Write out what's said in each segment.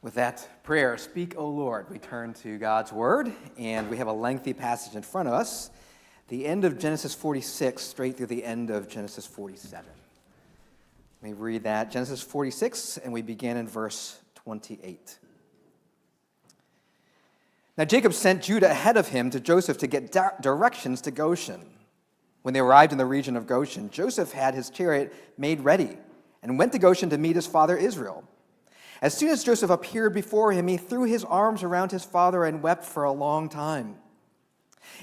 With that prayer, Speak, O Lord, we turn to God's Word, and we have a lengthy passage in front of us, the end of Genesis 46, straight through the end of Genesis 47. Let me read that. Genesis 46, and we begin in verse 28. Now Jacob sent Judah ahead of him to Joseph to get directions to Goshen. When they arrived in the region of Goshen, Joseph had his chariot made ready and went to Goshen to meet his father Israel. As soon as Joseph appeared before him, he threw his arms around his father and wept for a long time.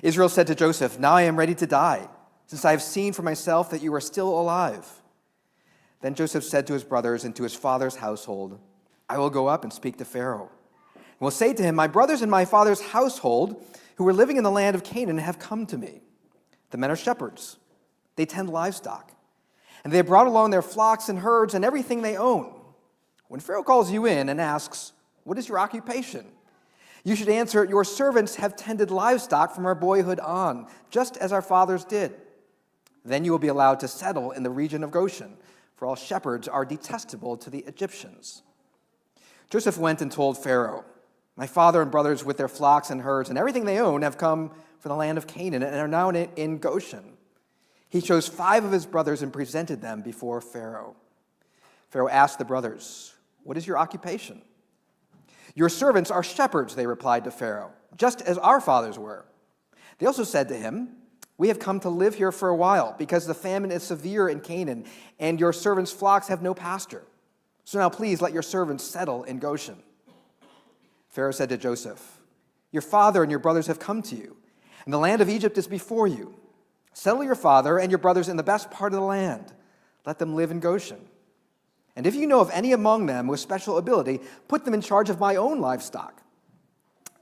Israel said to Joseph, Now I am ready to die, since I have seen for myself that you are still alive. Then Joseph said to his brothers and to his father's household, I will go up and speak to Pharaoh. And will say to him, My brothers and my father's household, who were living in the land of Canaan, have come to me. The men are shepherds, they tend livestock, and they have brought along their flocks and herds and everything they own. When Pharaoh calls you in and asks, What is your occupation? You should answer, Your servants have tended livestock from our boyhood on, just as our fathers did. Then you will be allowed to settle in the region of Goshen, for all shepherds are detestable to the Egyptians. Joseph went and told Pharaoh, My father and brothers, with their flocks and herds and everything they own, have come from the land of Canaan and are now in Goshen. He chose five of his brothers and presented them before Pharaoh. Pharaoh asked the brothers, what is your occupation? Your servants are shepherds, they replied to Pharaoh, just as our fathers were. They also said to him, We have come to live here for a while, because the famine is severe in Canaan, and your servants' flocks have no pasture. So now please let your servants settle in Goshen. Pharaoh said to Joseph, Your father and your brothers have come to you, and the land of Egypt is before you. Settle your father and your brothers in the best part of the land. Let them live in Goshen. And if you know of any among them with special ability, put them in charge of my own livestock.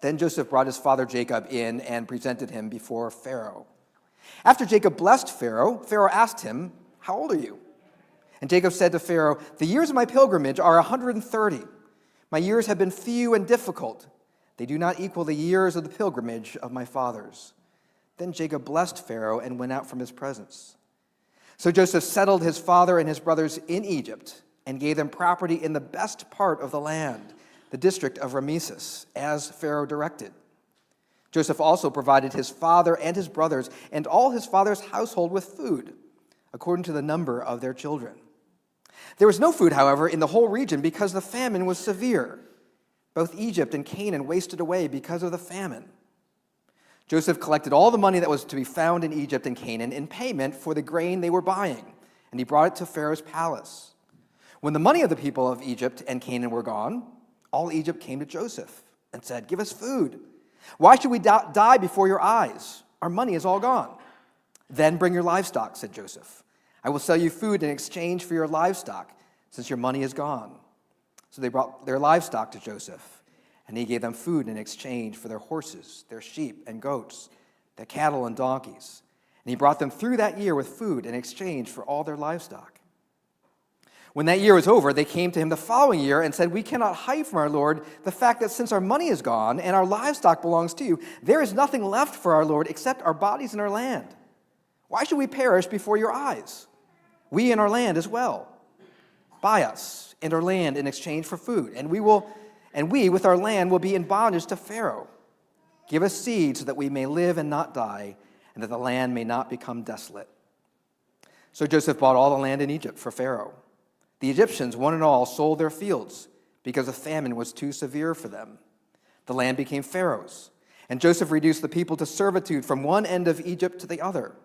Then Joseph brought his father Jacob in and presented him before Pharaoh. After Jacob blessed Pharaoh, Pharaoh asked him, How old are you? And Jacob said to Pharaoh, The years of my pilgrimage are 130. My years have been few and difficult. They do not equal the years of the pilgrimage of my fathers. Then Jacob blessed Pharaoh and went out from his presence. So Joseph settled his father and his brothers in Egypt and gave them property in the best part of the land, the district of Rameses, as Pharaoh directed. Joseph also provided his father and his brothers and all his father's household with food, according to the number of their children. There was no food, however, in the whole region because the famine was severe. Both Egypt and Canaan wasted away because of the famine. Joseph collected all the money that was to be found in Egypt and Canaan in payment for the grain they were buying, and he brought it to Pharaoh's palace. When the money of the people of Egypt and Canaan were gone, all Egypt came to Joseph and said, Give us food. Why should we die before your eyes? Our money is all gone. Then bring your livestock, said Joseph. I will sell you food in exchange for your livestock, since your money is gone. So they brought their livestock to Joseph, and he gave them food in exchange for their horses, their sheep and goats, their cattle and donkeys. And he brought them through that year with food in exchange for all their livestock. When that year was over, they came to him the following year and said, We cannot hide from our Lord the fact that since our money is gone and our livestock belongs to you, there is nothing left for our Lord except our bodies and our land. Why should we perish before your eyes? We and our land as well. Buy us and our land in exchange for food, and we will and we with our land will be in bondage to Pharaoh. Give us seed so that we may live and not die, and that the land may not become desolate. So Joseph bought all the land in Egypt for Pharaoh the Egyptians, one and all, sold their fields because the famine was too severe for them. The land became Pharaoh's, and Joseph reduced the people to servitude from one end of Egypt to the other.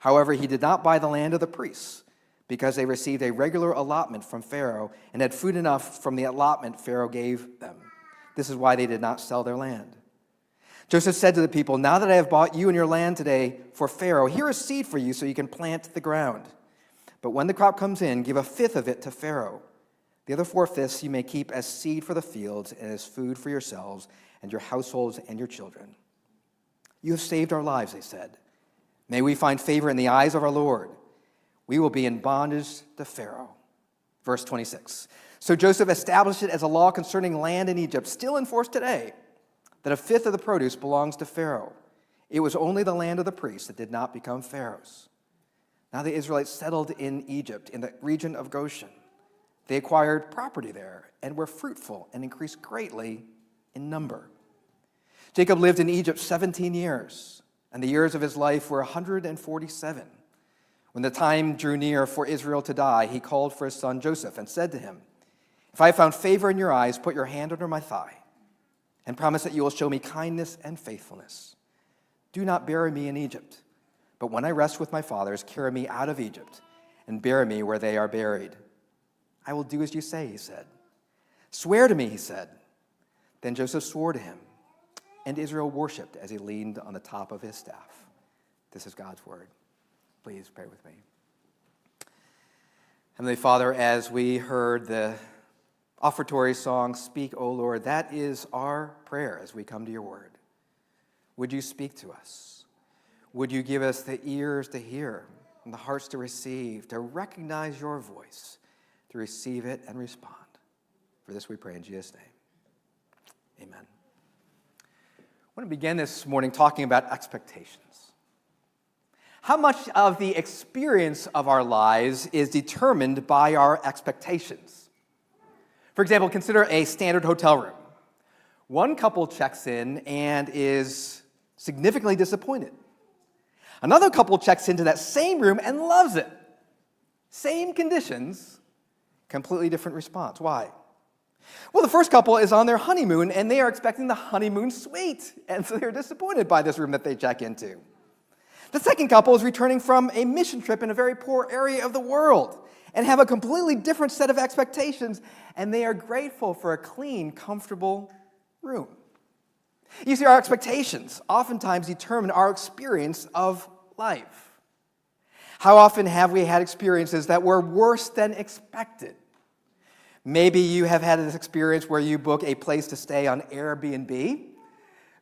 However, he did not buy the land of the priests because they received a regular allotment from Pharaoh and had food enough from the allotment Pharaoh gave them. This is why they did not sell their land. Joseph said to the people, Now that I have bought you and your land today for Pharaoh, here is seed for you so you can plant the ground. But when the crop comes in, give a fifth of it to Pharaoh. The other four fifths you may keep as seed for the fields and as food for yourselves and your households and your children. You have saved our lives, they said. May we find favor in the eyes of our Lord. We will be in bondage to Pharaoh. Verse 26. So Joseph established it as a law concerning land in Egypt, still in force today, that a fifth of the produce belongs to Pharaoh. It was only the land of the priests that did not become Pharaoh's. Now the Israelites settled in Egypt, in the region of Goshen. They acquired property there and were fruitful and increased greatly in number. Jacob lived in Egypt 17 years, and the years of his life were 147. When the time drew near for Israel to die, he called for his son Joseph and said to him, If I have found favor in your eyes, put your hand under my thigh and promise that you will show me kindness and faithfulness. Do not bury me in Egypt, but when I rest with my fathers, carry me out of Egypt and bury me where they are buried. I will do as you say, he said. Swear to me, he said. Then Joseph swore to him, and Israel worshiped as he leaned on the top of his staff. This is God's word. Please pray with me. Heavenly Father, as we heard the offertory song, Speak, O Lord, that is our prayer as we come to your word. Would you speak to us? Would you give us the ears to hear and the hearts to receive, to recognize your voice? to receive it and respond. For this we pray in Jesus' name. Amen. I want to begin this morning talking about expectations. How much of the experience of our lives is determined by our expectations? For example, consider a standard hotel room. One couple checks in and is significantly disappointed. Another couple checks into that same room and loves it. Same conditions, Completely different response. Why? Well, the first couple is on their honeymoon and they are expecting the honeymoon suite, and so they're disappointed by this room that they check into. The second couple is returning from a mission trip in a very poor area of the world and have a completely different set of expectations, and they are grateful for a clean, comfortable room. You see, our expectations oftentimes determine our experience of life. How often have we had experiences that were worse than expected? Maybe you have had this experience where you book a place to stay on Airbnb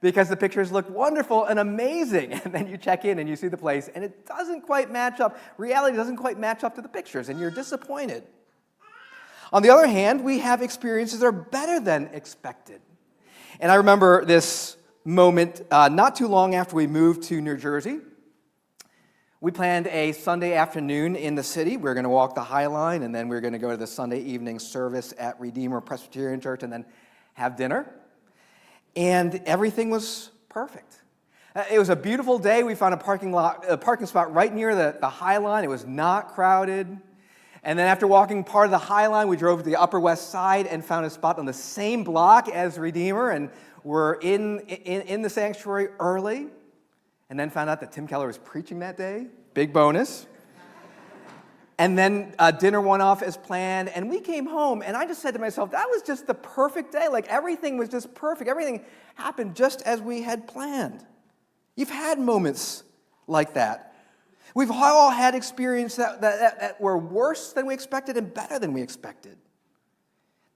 because the pictures look wonderful and amazing. And then you check in and you see the place and it doesn't quite match up. Reality doesn't quite match up to the pictures and you're disappointed. On the other hand, we have experiences that are better than expected. And I remember this moment uh, not too long after we moved to New Jersey. We planned a Sunday afternoon in the city. We are going to walk the High Line, and then we are going to go to the Sunday evening service at Redeemer Presbyterian Church, and then have dinner. And everything was perfect. Uh, it was a beautiful day. We found a parking lot, a parking spot right near the, the High Line. It was not crowded. And then after walking part of the High Line, we drove to the Upper West Side and found a spot on the same block as Redeemer, and we're in, in, in the sanctuary early and then found out that Tim Keller was preaching that day. Big bonus. and then uh, dinner went off as planned, and we came home, and I just said to myself, that was just the perfect day. Like everything was just perfect. Everything happened just as we had planned. You've had moments like that. We've all had experiences that, that, that, were worse than we expected and better than we expected.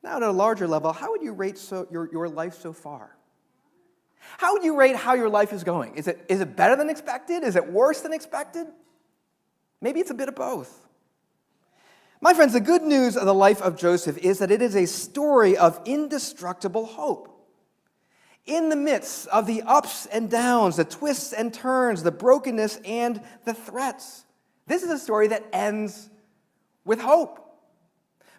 Now, at a larger level, how would you rate so, your, your life so far? How would you rate how your life is going? Is it, is it better than expected? Is it worse than expected? Maybe it's a bit of both. My friends, the good news of the life of Joseph is that it is a story of indestructible hope. In the midst of the ups and downs, the twists and turns, the brokenness and the threats, this is a story that ends with hope.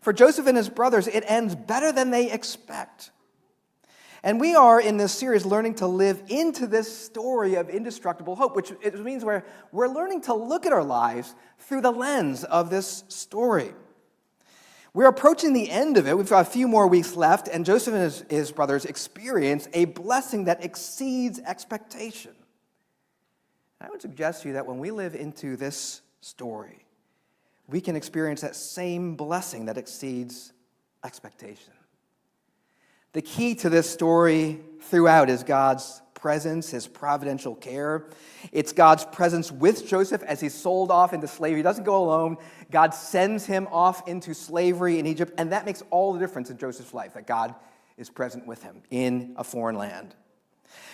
For Joseph and his brothers, it ends better than they expect. And we are in this series learning to live into this story of indestructible hope, which means we're, we're learning to look at our lives through the lens of this story. We're approaching the end of it. We've got a few more weeks left, and Joseph and his, his brothers experience a blessing that exceeds expectation. I would suggest to you that when we live into this story, we can experience that same blessing that exceeds expectation. The key to this story throughout is God's presence, his providential care. It's God's presence with Joseph as he's sold off into slavery. He doesn't go alone. God sends him off into slavery in Egypt, and that makes all the difference in Joseph's life that God is present with him in a foreign land.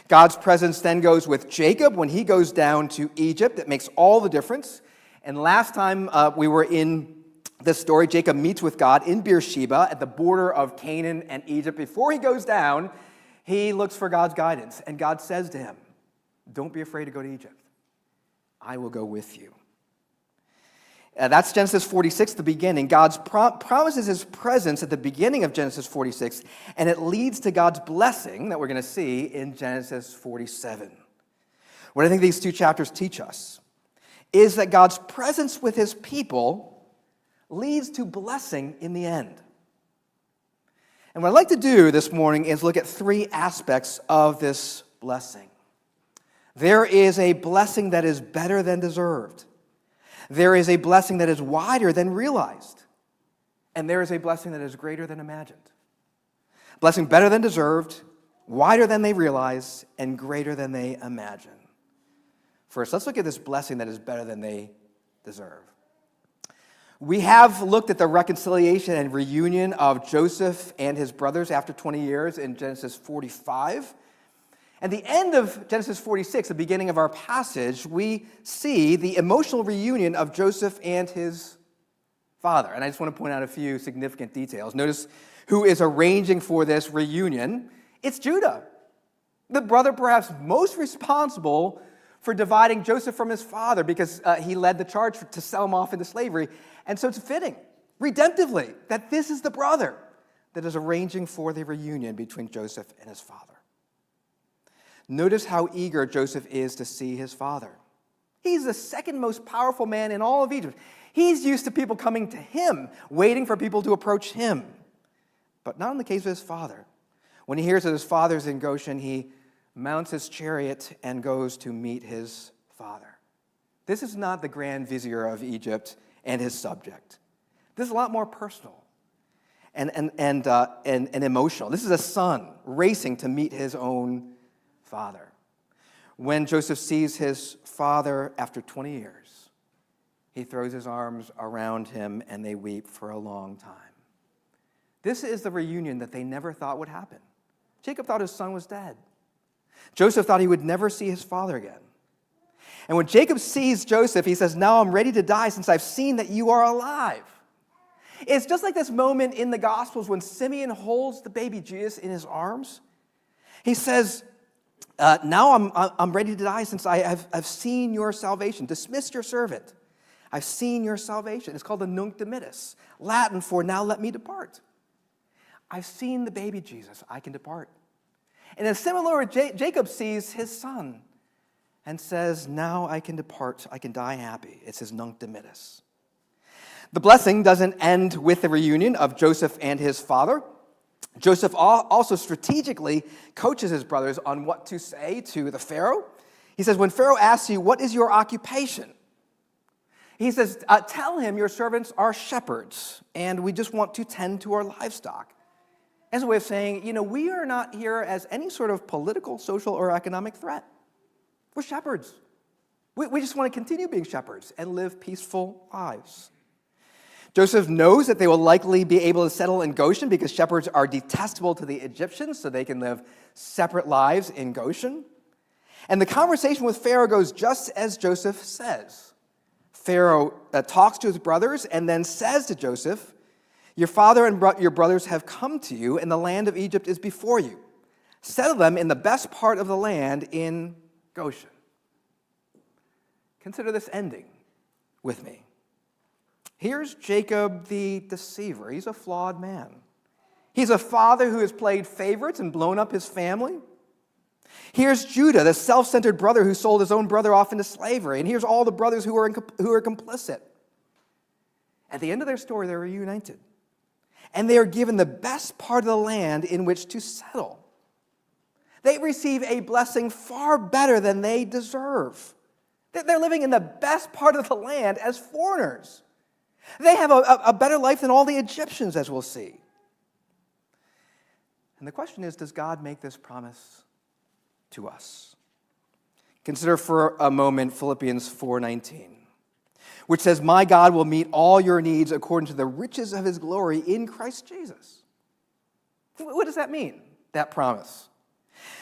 God's presence then goes with Jacob when he goes down to Egypt. That makes all the difference. And last time uh, we were in this story, Jacob meets with God in Beersheba at the border of Canaan and Egypt. Before he goes down, he looks for God's guidance, and God says to him, Don't be afraid to go to Egypt. I will go with you. Uh, that's Genesis 46, the beginning. God prom- promises his presence at the beginning of Genesis 46, and it leads to God's blessing that we're going to see in Genesis 47. What I think these two chapters teach us is that God's presence with his people leads to blessing in the end. And what I'd like to do this morning is look at three aspects of this blessing. There is a blessing that is better than deserved. There is a blessing that is wider than realized. And there is a blessing that is greater than imagined. Blessing better than deserved, wider than they realize, and greater than they imagine. First, let's look at this blessing that is better than they deserve. We have looked at the reconciliation and reunion of Joseph and his brothers after 20 years in Genesis 45. At the end of Genesis 46, the beginning of our passage, we see the emotional reunion of Joseph and his father. And I just want to point out a few significant details. Notice who is arranging for this reunion. It's Judah, the brother perhaps most responsible for dividing Joseph from his father because uh, he led the charge to sell him off into slavery. And so it's fitting, redemptively, that this is the brother that is arranging for the reunion between Joseph and his father. Notice how eager Joseph is to see his father. He's the second most powerful man in all of Egypt. He's used to people coming to him, waiting for people to approach him. But not in the case of his father. When he hears that his father's in Goshen, he mounts his chariot and goes to meet his father. This is not the grand vizier of Egypt and his subject. This is a lot more personal and, and, and, uh, and, and emotional. This is a son racing to meet his own father. When Joseph sees his father after 20 years, he throws his arms around him and they weep for a long time. This is the reunion that they never thought would happen. Jacob thought his son was dead. Joseph thought he would never see his father again. And when Jacob sees Joseph, he says, Now I'm ready to die since I've seen that you are alive. It's just like this moment in the Gospels when Simeon holds the baby Jesus in his arms. He says, uh, Now I'm, I'm ready to die since I have I've seen your salvation. Dismiss your servant. I've seen your salvation. It's called the Nunc Dimittis, Latin for now let me depart. I've seen the baby Jesus. I can depart. And in similar, Jacob sees his son and says, Now I can depart, I can die happy. It's his nunc dimittis. The blessing doesn't end with the reunion of Joseph and his father. Joseph also strategically coaches his brothers on what to say to the Pharaoh. He says, When Pharaoh asks you, What is your occupation? He says, uh, Tell him your servants are shepherds, and we just want to tend to our livestock as a way of saying, you know, we are not here as any sort of political, social, or economic threat. We're shepherds. We, we just want to continue being shepherds and live peaceful lives. Joseph knows that they will likely be able to settle in Goshen because shepherds are detestable to the Egyptians, so they can live separate lives in Goshen. And the conversation with Pharaoh goes just as Joseph says. Pharaoh uh, talks to his brothers and then says to Joseph, your father and bro- your brothers have come to you, and the land of Egypt is before you. Settle them in the best part of the land in Goshen. Consider this ending with me. Here's Jacob the deceiver. He's a flawed man. He's a father who has played favorites and blown up his family. Here's Judah, the self centered brother who sold his own brother off into slavery. And here's all the brothers who are, who are complicit. At the end of their story, they're reunited and they are given the best part of the land in which to settle. They receive a blessing far better than they deserve. They're living in the best part of the land as foreigners. They have a, a, better life than all the Egyptians, as we'll see. And the question is does God make this promise to us? Consider for a moment Philippians 4:19 which says, My God will meet all your needs according to the riches of his glory in Christ Jesus. What does that mean, that promise?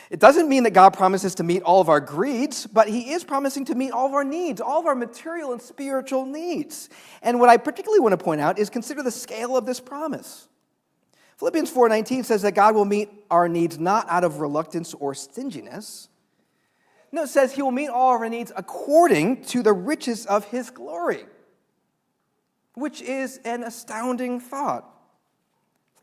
It doesn't mean that God promises to meet all of our greeds, but He is promising to meet all of our needs, all of our material and spiritual needs. And what I particularly want to point out is consider the scale of this promise. Philippians 4:19 says that God will meet our needs not out of reluctance or stinginess, no, it says he will meet all of our needs according to the riches of his glory. which is an astounding thought.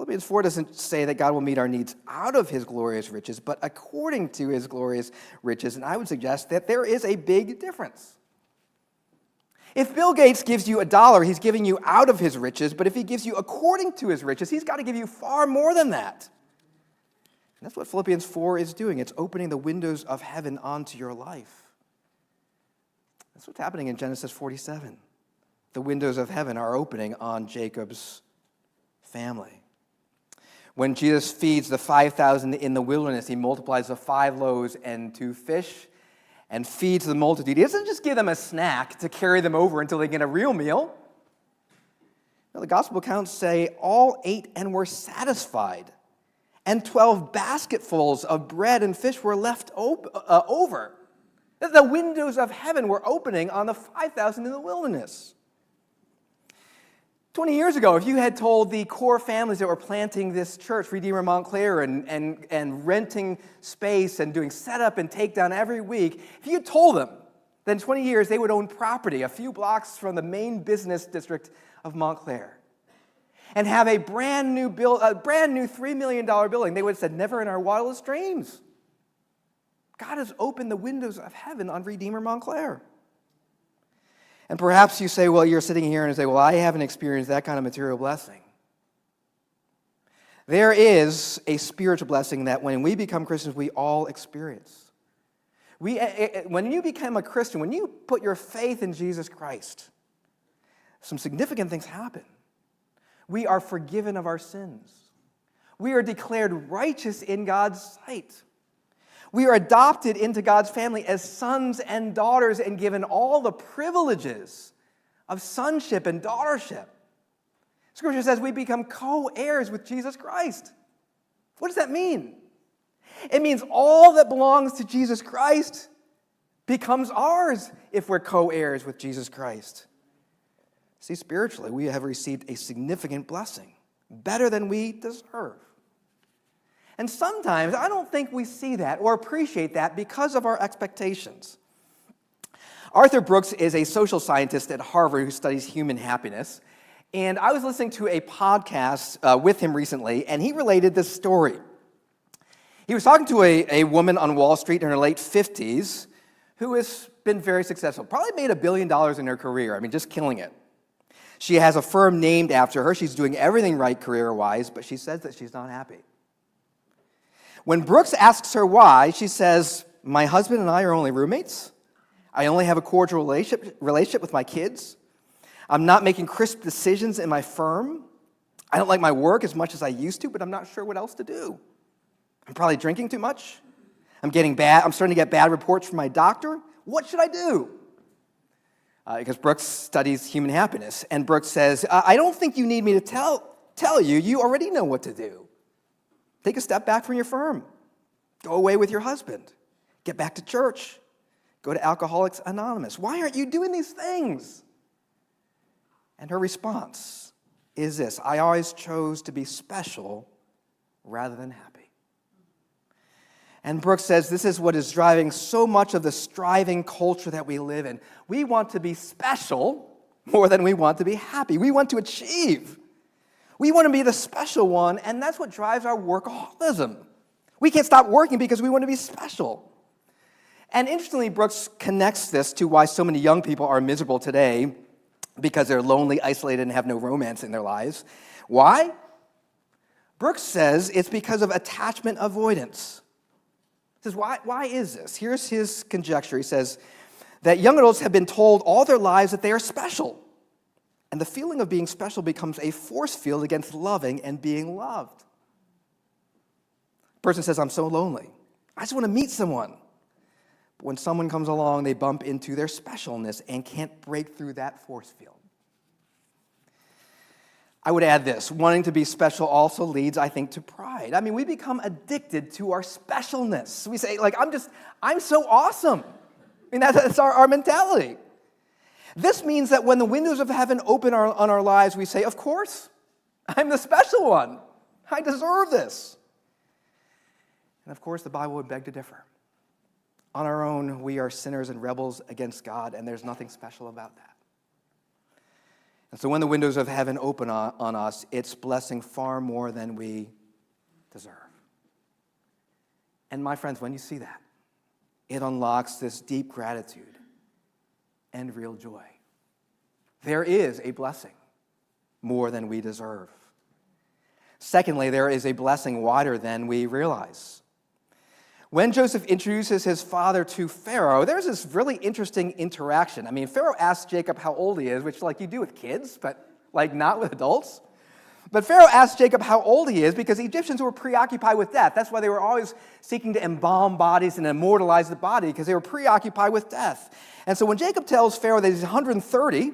Philippians 4 doesn't say that God will meet our needs out of his glorious riches, but according to his glorious riches. And I would suggest that there is a big difference. If Bill Gates gives you a dollar, he's giving you out of his riches, but if he gives you according to his riches, he's got to give you far more than that. And that's what Philippians 4 is doing. It's opening the windows of heaven onto your life. That's what's happening in Genesis 47. The windows of heaven are opening on Jacob's family. When Jesus feeds the 5,000 in the wilderness, he multiplies the five loaves and two fish and feeds the multitude. He doesn't just give them a snack to carry them over until they get a real meal. Now, the gospel accounts say all ate and were satisfied, and 12 basketfuls of bread and fish were left op- uh, over. The windows of heaven were opening on the 5,000 in the wilderness. 20 years ago, if you had told the core families that were planting this church, Redeemer Montclair, and, and, and renting space and doing setup and takedown every week, if you told them that in 20 years they would own property a few blocks from the main business district of Montclair and have a brand new, build, a brand new $3 million building, they would have said, never in our wildest dreams. God has opened the windows of heaven on Redeemer Montclair. And perhaps you say, well, you're sitting here and you say, well, I haven't experienced that kind of material blessing. There is a spiritual blessing that when we become Christians, we all experience. We, eh, eh, eh, when you become a Christian, when you put your faith in Jesus Christ, some significant things happen. We are forgiven of our sins. We are declared righteous in God's sight. We are adopted into God's family as sons and daughters and given all the privileges of sonship and daughtership. Scripture says we become co heirs with Jesus Christ. What does that mean? It means all that belongs to Jesus Christ becomes ours if we're co heirs with Jesus Christ. See, spiritually, we have received a significant blessing, better than we deserve. And sometimes I don't think we see that or appreciate that because of our expectations. Arthur Brooks is a social scientist at Harvard who studies human happiness. And I was listening to a podcast uh, with him recently, and he related this story. He was talking to a, a woman on Wall Street in her late 50s who has been very successful, probably made a billion dollars in her career. I mean, just killing it. She has a firm named after her. She's doing everything right career wise, but she says that she's not happy. When Brooks asks her why, she says, My husband and I are only roommates. I only have a cordial relationship, relationship with my kids. I'm not making crisp decisions in my firm. I don't like my work as much as I used to, but I'm not sure what else to do. I'm probably drinking too much. I'm getting bad. I'm starting to get bad reports from my doctor. What should I do? Uh, because Brooks studies human happiness, and Brooks says, "I don't think you need me to tell tell you. You already know what to do. Take a step back from your firm. Go away with your husband. Get back to church. Go to Alcoholics Anonymous. Why aren't you doing these things? And her response is this I always chose to be special rather than happy. And Brooks says this is what is driving so much of the striving culture that we live in. We want to be special more than we want to be happy. We want to achieve. We want to be the special one, and that's what drives our workaholism. We can't stop working because we want to be special. And interestingly, Brooks connects this to why so many young people are miserable today because they're lonely, isolated, and have no romance in their lives. Why? Brooks says it's because of attachment avoidance. He says, why, why is this? Here's his conjecture. He says that young adults have been told all their lives that they are special. And the feeling of being special becomes a force field against loving and being loved. person says, I'm so lonely. I just want to meet someone. But when someone comes along, they bump into their specialness and can't break through that force field. I would add this wanting to be special also leads, I think, to pride. I mean, we become addicted to our specialness. We say, like, I'm just, I'm so awesome. I mean, that's, our, our mentality. This means that when the windows of heaven open our, on our lives, we say, Of course, I'm the special one. I deserve this. And of course, the Bible would beg to differ. On our own, we are sinners and rebels against God, and there's nothing special about that. And so when the windows of heaven open on, on us, it's blessing far more than we deserve. And my friends, when you see that, it unlocks this deep gratitude and real joy. There is a blessing more than we deserve. Secondly, there is a blessing wider than we realize. When Joseph introduces his father to Pharaoh, there's this really interesting interaction. I mean, Pharaoh asks Jacob how old he is, which like you do with kids, but like not with adults. But Pharaoh asked Jacob how old he is because Egyptians were preoccupied with death. That's why they were always seeking to embalm bodies and immortalize the body because they were preoccupied with death. And so when Jacob tells Pharaoh that he's 130,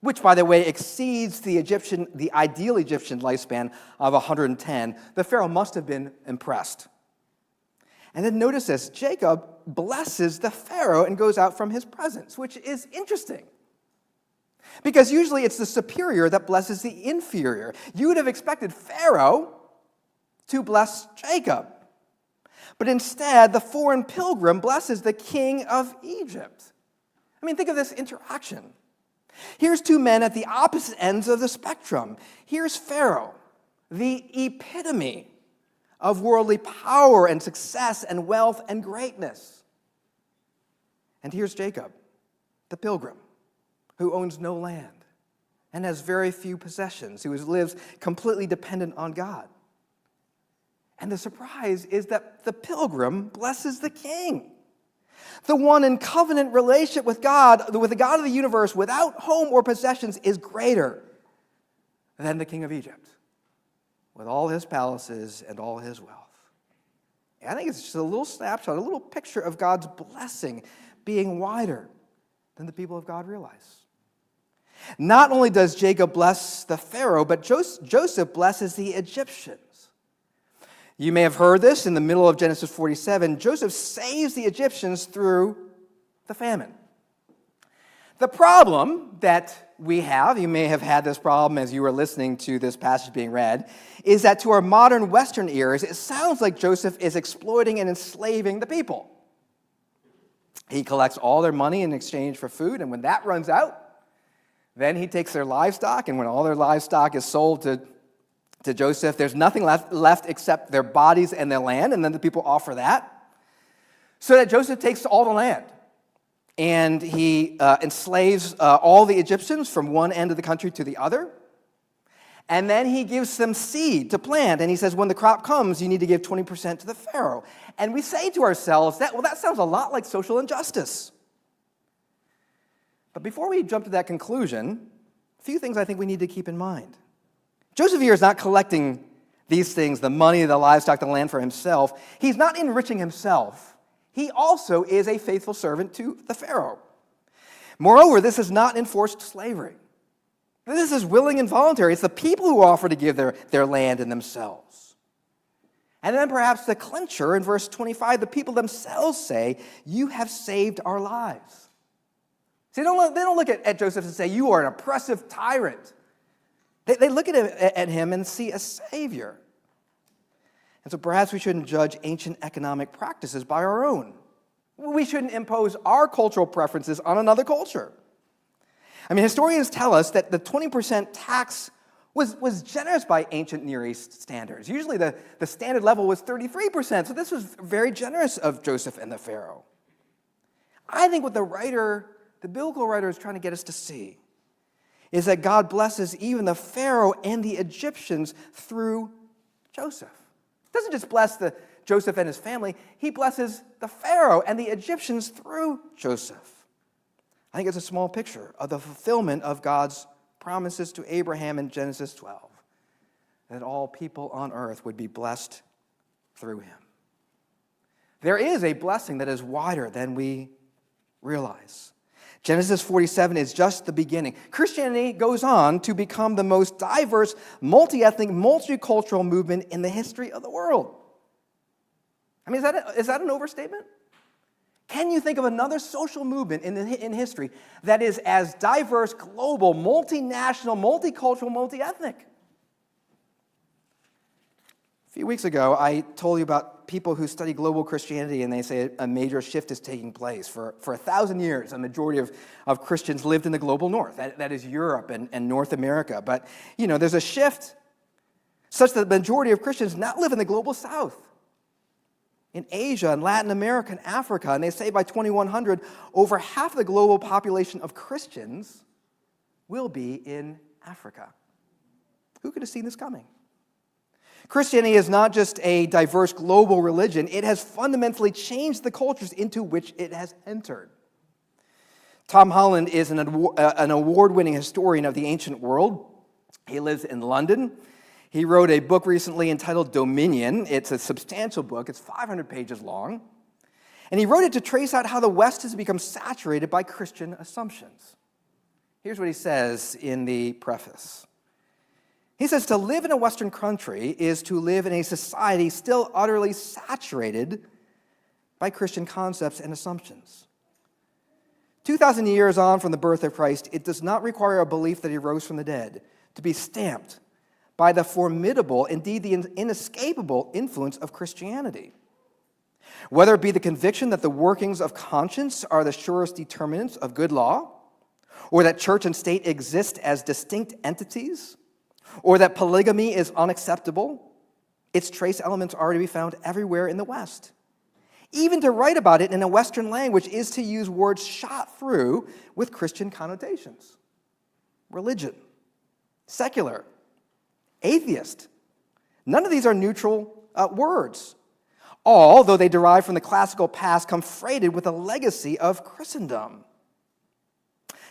which by the way exceeds the Egyptian the ideal Egyptian lifespan of 110, the Pharaoh must have been impressed. And then notice this, Jacob blesses the Pharaoh and goes out from his presence, which is interesting. Because usually it's the superior that blesses the inferior. You would have expected Pharaoh to bless Jacob. But instead, the foreign pilgrim blesses the king of Egypt. I mean, think of this interaction. Here's two men at the opposite ends of the spectrum. Here's Pharaoh, the epitome of worldly power and success and wealth and greatness. And here's Jacob, the pilgrim who owns no land and has very few possessions, who lives completely dependent on God. And the surprise is that the pilgrim blesses the king. The one in covenant relationship with God, with the God of the universe, without home or possessions, is greater than the king of Egypt, with all his palaces and all his wealth. I think it's just a little snapshot, a little picture of God's blessing being wider than the people of God realize. Not only does Jacob bless the Pharaoh, but Joseph blesses the Egyptians. You may have heard this in the middle of Genesis 47. Joseph saves the Egyptians through the famine. The problem that we have, you may have had this problem as you were listening to this passage being read, is that to our modern Western ears, it sounds like Joseph is exploiting and enslaving the people. He collects all their money in exchange for food, and when that runs out, then he takes their livestock, and when all their livestock is sold to, to Joseph, there's nothing left, left except their bodies and their land, and then the people offer that. So that Joseph takes all the land and he uh, enslaves uh, all the Egyptians from one end of the country to the other. And then he gives them seed to plant. And he says, when the crop comes, you need to give 20% to the Pharaoh. And we say to ourselves, that, well, that sounds a lot like social injustice. But before we jump to that conclusion, a few things I think we need to keep in mind. Joseph here is not collecting these things, the money, the livestock, the land for himself. He's not enriching himself. He also is a faithful servant to the Pharaoh. Moreover, this is not enforced slavery. This is willing and voluntary. It's the people who offer to give their, their land and themselves. And then perhaps the clincher in verse 25, the people themselves say, You have saved our lives. See, they don't, they don't look at, at Joseph and say, You are an oppressive tyrant. They, they look at him, at him and see a savior. And so perhaps we shouldn't judge ancient economic practices by our own. We shouldn't impose our cultural preferences on another culture. I mean, historians tell us that the 20% tax was, was generous by ancient Near East standards. Usually the, the standard level was 33%, so this was very generous of Joseph and the Pharaoh. I think what the writer the biblical writer is trying to get us to see is that God blesses even the Pharaoh and the Egyptians through Joseph. He doesn't just bless the Joseph and his family, he blesses the Pharaoh and the Egyptians through Joseph. I think it's a small picture of the fulfillment of God's promises to Abraham in Genesis 12 that all people on earth would be blessed through him. There is a blessing that is wider than we realize. Genesis 47 is just the beginning. Christianity goes on to become the most diverse, multi ethnic, multicultural movement in the history of the world. I mean, is that, a, is that an overstatement? Can you think of another social movement in, the, in history that is as diverse, global, multinational, multicultural, multi ethnic? A few weeks ago, I told you about people who study global Christianity and they say a major shift is taking place. For, for a thousand years, a majority of, of Christians lived in the global north. That, that is Europe and, and North America. But, you know, there's a shift such that the majority of Christians now live in the global south. In Asia and Latin America and Africa, and they say by 2100, over half the global population of Christians will be in Africa. Who could have seen this coming? Christianity is not just a diverse global religion, it has fundamentally changed the cultures into which it has entered. Tom Holland is an, uh, award winning historian of the ancient world. He lives in London. He wrote a book recently entitled Dominion. It's a substantial book, it's 500 pages long. And he wrote it to trace out how the West has become saturated by Christian assumptions. Here's what he says in the preface he says to live in a Western country is to live in a society still utterly saturated by Christian concepts and assumptions. 2,000 years on from the birth of Christ, it does not require a belief that he rose from the dead to be stamped by the formidable, indeed the inescapable influence of Christianity. Whether it be the conviction that the workings of conscience are the surest determinants of good law, or that church and state exist as distinct entities, or that polygamy is unacceptable, its trace elements are to be found everywhere in the West. Even to write about it in a Western language is to use words shot through with Christian connotations religion, secular, atheist. None of these are neutral uh, words. All, though they derive from the classical past, come freighted with a legacy of Christendom.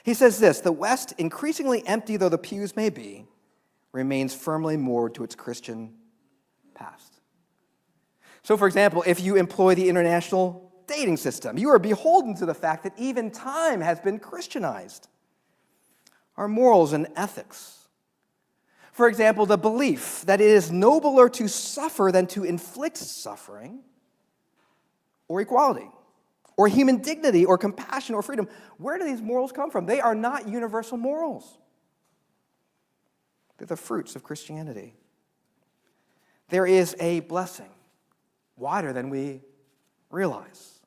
He says this the West, increasingly empty though the pews may be, remains firmly moored to its Christian past. So, for example, if you employ the international dating system, you are beholden to the fact that even time has been Christianized. Our morals and ethics. For example, the belief that it is nobler to suffer than to inflict suffering, or equality, or human dignity, or compassion, or freedom. Where do these morals come from? They are not universal morals. They're the fruits of Christianity. There is a blessing wider than we realize.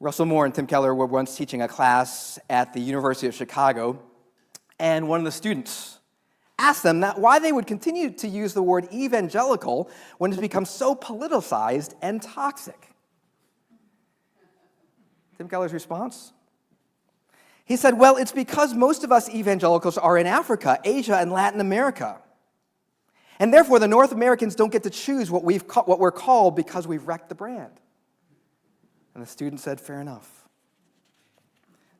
Russell Moore and Tim Keller were once teaching a class at the University of Chicago, and one of the students asked them that why they would continue to use the word evangelical when it's become so politicized and toxic. Tim Keller's response he said, Well, it's because most of us evangelicals are in Africa, Asia, and Latin America. And therefore, the North Americans don't get to choose what, we've ca- what we're called because we've wrecked the brand. And the student said, Fair enough.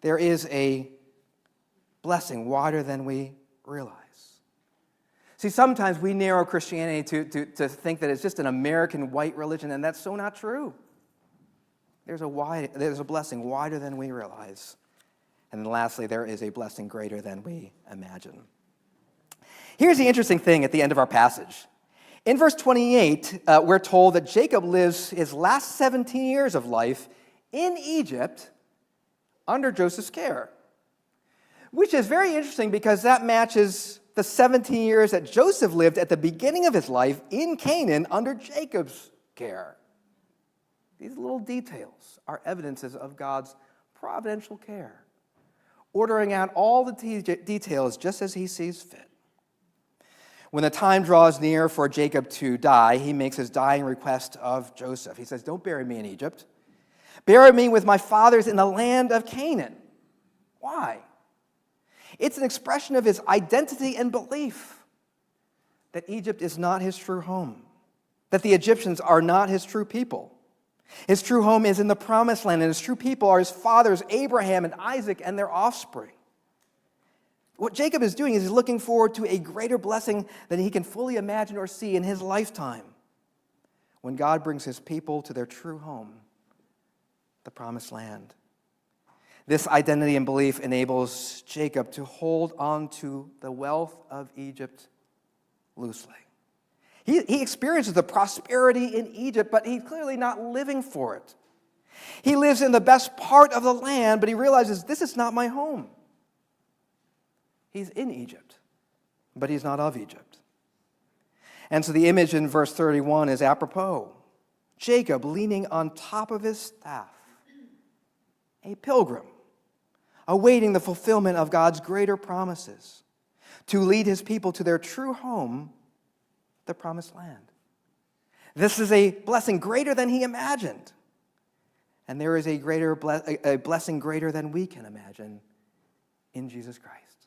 There is a blessing wider than we realize. See, sometimes we narrow Christianity to, to, to think that it's just an American white religion, and that's so not true. There's a, wide, there's a blessing wider than we realize. And then lastly, there is a blessing greater than we imagine. Here's the interesting thing at the end of our passage. In verse 28, uh, we're told that Jacob lives his last 17 years of life in Egypt under Joseph's care, which is very interesting because that matches the 17 years that Joseph lived at the beginning of his life in Canaan under Jacob's care. These little details are evidences of God's providential care ordering out all the details just as he sees fit. When the time draws near for Jacob to die, he makes his dying request of Joseph. He says, Don't bury me in Egypt. Bury me with my fathers in the land of Canaan. Why? It's an expression of his identity and belief that Egypt is not his true home, that the Egyptians are not his true people. His true home is in the promised land, and his true people are his fathers, Abraham and Isaac, and their offspring. What Jacob is doing is he's looking forward to a greater blessing than he can fully imagine or see in his lifetime when God brings his people to their true home, the promised land. This identity and belief enables Jacob to hold on to the wealth of Egypt loosely. He, he experiences the prosperity in Egypt, but he's clearly not living for it. He lives in the best part of the land, but he realizes this is not my home. He's in Egypt, but he's not of Egypt. And so the image in verse 31 is apropos Jacob leaning on top of his staff, a pilgrim, awaiting the fulfillment of God's greater promises to lead his people to their true home, the promised land. This is a blessing greater than he imagined. And there is a, greater a blessing greater than we can imagine in Jesus Christ.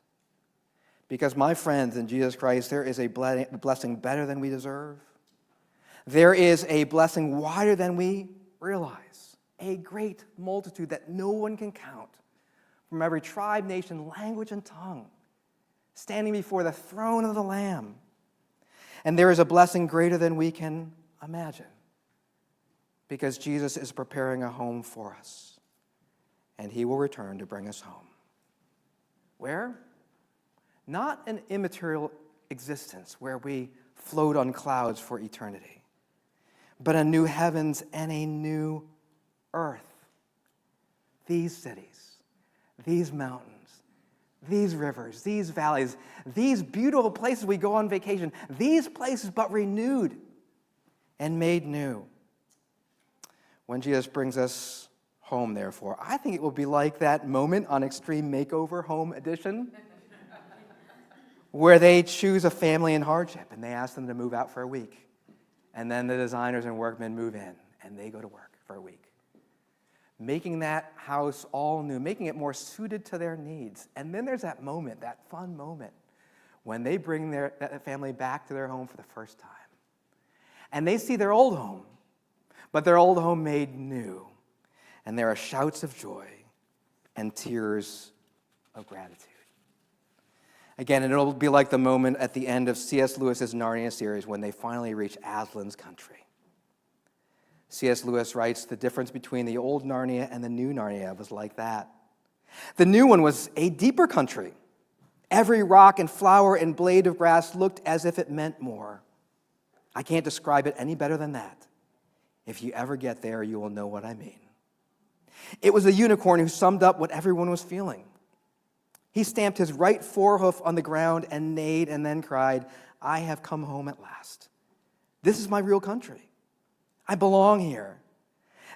Because, my friends, in Jesus Christ, there is a blessing better than we deserve. There is a blessing wider than we realize, a great multitude that no one can count from every tribe, nation, language, and tongue, standing before the throne of the Lamb. And there is a blessing greater than we can imagine because Jesus is preparing a home for us, and he will return to bring us home. Where? Not an immaterial existence where we float on clouds for eternity, but a new heavens and a new earth. These cities, these mountains, these rivers, these valleys, these beautiful places we go on vacation, these places but renewed and made new. When Jesus brings us home, therefore, I think it will be like that moment on Extreme Makeover Home Edition, where they choose a family in hardship and they ask them to move out for a week. And then the designers and workmen move in and they go to work for a week. Making that house all new, making it more suited to their needs. And then there's that moment, that fun moment, when they bring their, that family back to their home for the first time and they see their old home, but their old home made new. And there are shouts of joy and tears of gratitude. Again, it'll be like the moment at the end of C.S. Lewis's Narnia series when they finally reach Aslan's country. C.S. Lewis writes the difference between the old Narnia and the new Narnia was like that. The new one was a deeper country. Every rock and flower and blade of grass looked as if it meant more. I can't describe it any better than that. If you ever get there, you will know what I mean. It was a unicorn who summed up what everyone was feeling. He stamped his right forehoof on the ground and neighed and then cried, I have come home at last. This is my real country. I belong here.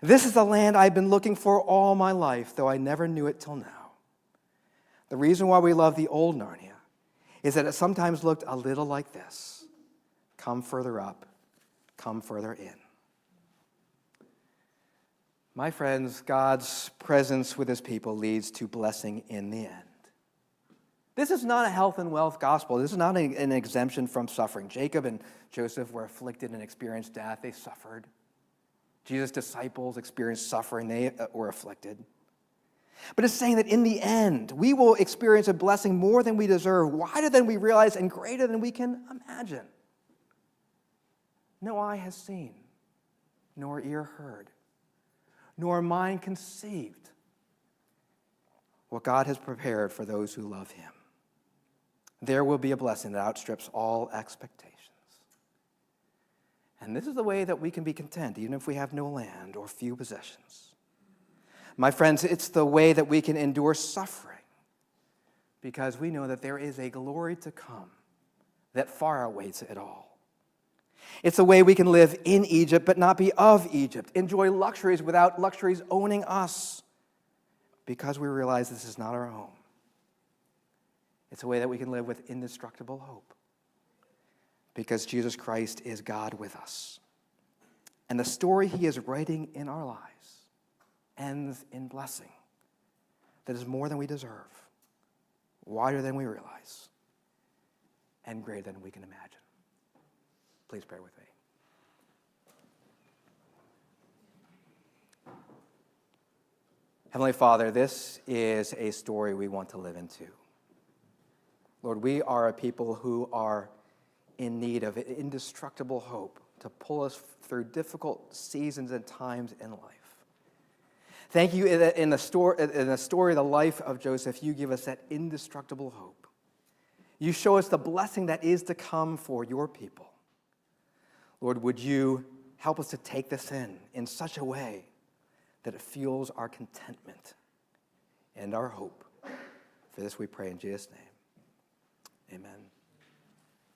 This is the land I've been looking for all my life, though I never knew it till now. The reason why we love the old Narnia is that it sometimes looked a little like this. Come further up, come further in. My friends, God's presence with his people leads to blessing in the end. This is not a health and wealth gospel. This is not an exemption from suffering. Jacob and Joseph were afflicted and experienced death, they suffered. Jesus' disciples experienced suffering, they uh, were afflicted. But it's saying that in the end, we will experience a blessing more than we deserve, wider than we realize, and greater than we can imagine no eye has seen, nor ear heard, nor mind conceived what God has prepared for those who love him. There will be a blessing that outstrips all expectations. And this is the way that we can be content, even if we have no land or few possessions. My friends, it's the way that we can endure suffering because we know that there is a glory to come that far outweighs it all. It's a way we can live in Egypt but not be of Egypt, enjoy luxuries without luxuries owning us because we realize this is not our home. It's a way that we can live with indestructible hope because Jesus Christ is God with us. And the story he is writing in our lives ends in blessing that is more than we deserve, wider than we realize, and greater than we can imagine. Please pray with me. Heavenly Father, this is a story we want to live into. Lord, we are a people who are in need of indestructible hope to pull us through difficult seasons and times in life. Thank you in the, story, in the story of the life of Joseph, you give us that indestructible hope. You show us the blessing that is to come for your people. Lord, would you help us to take this in in such a way that it fuels our contentment and our hope? For this we pray in Jesus' name. Amen.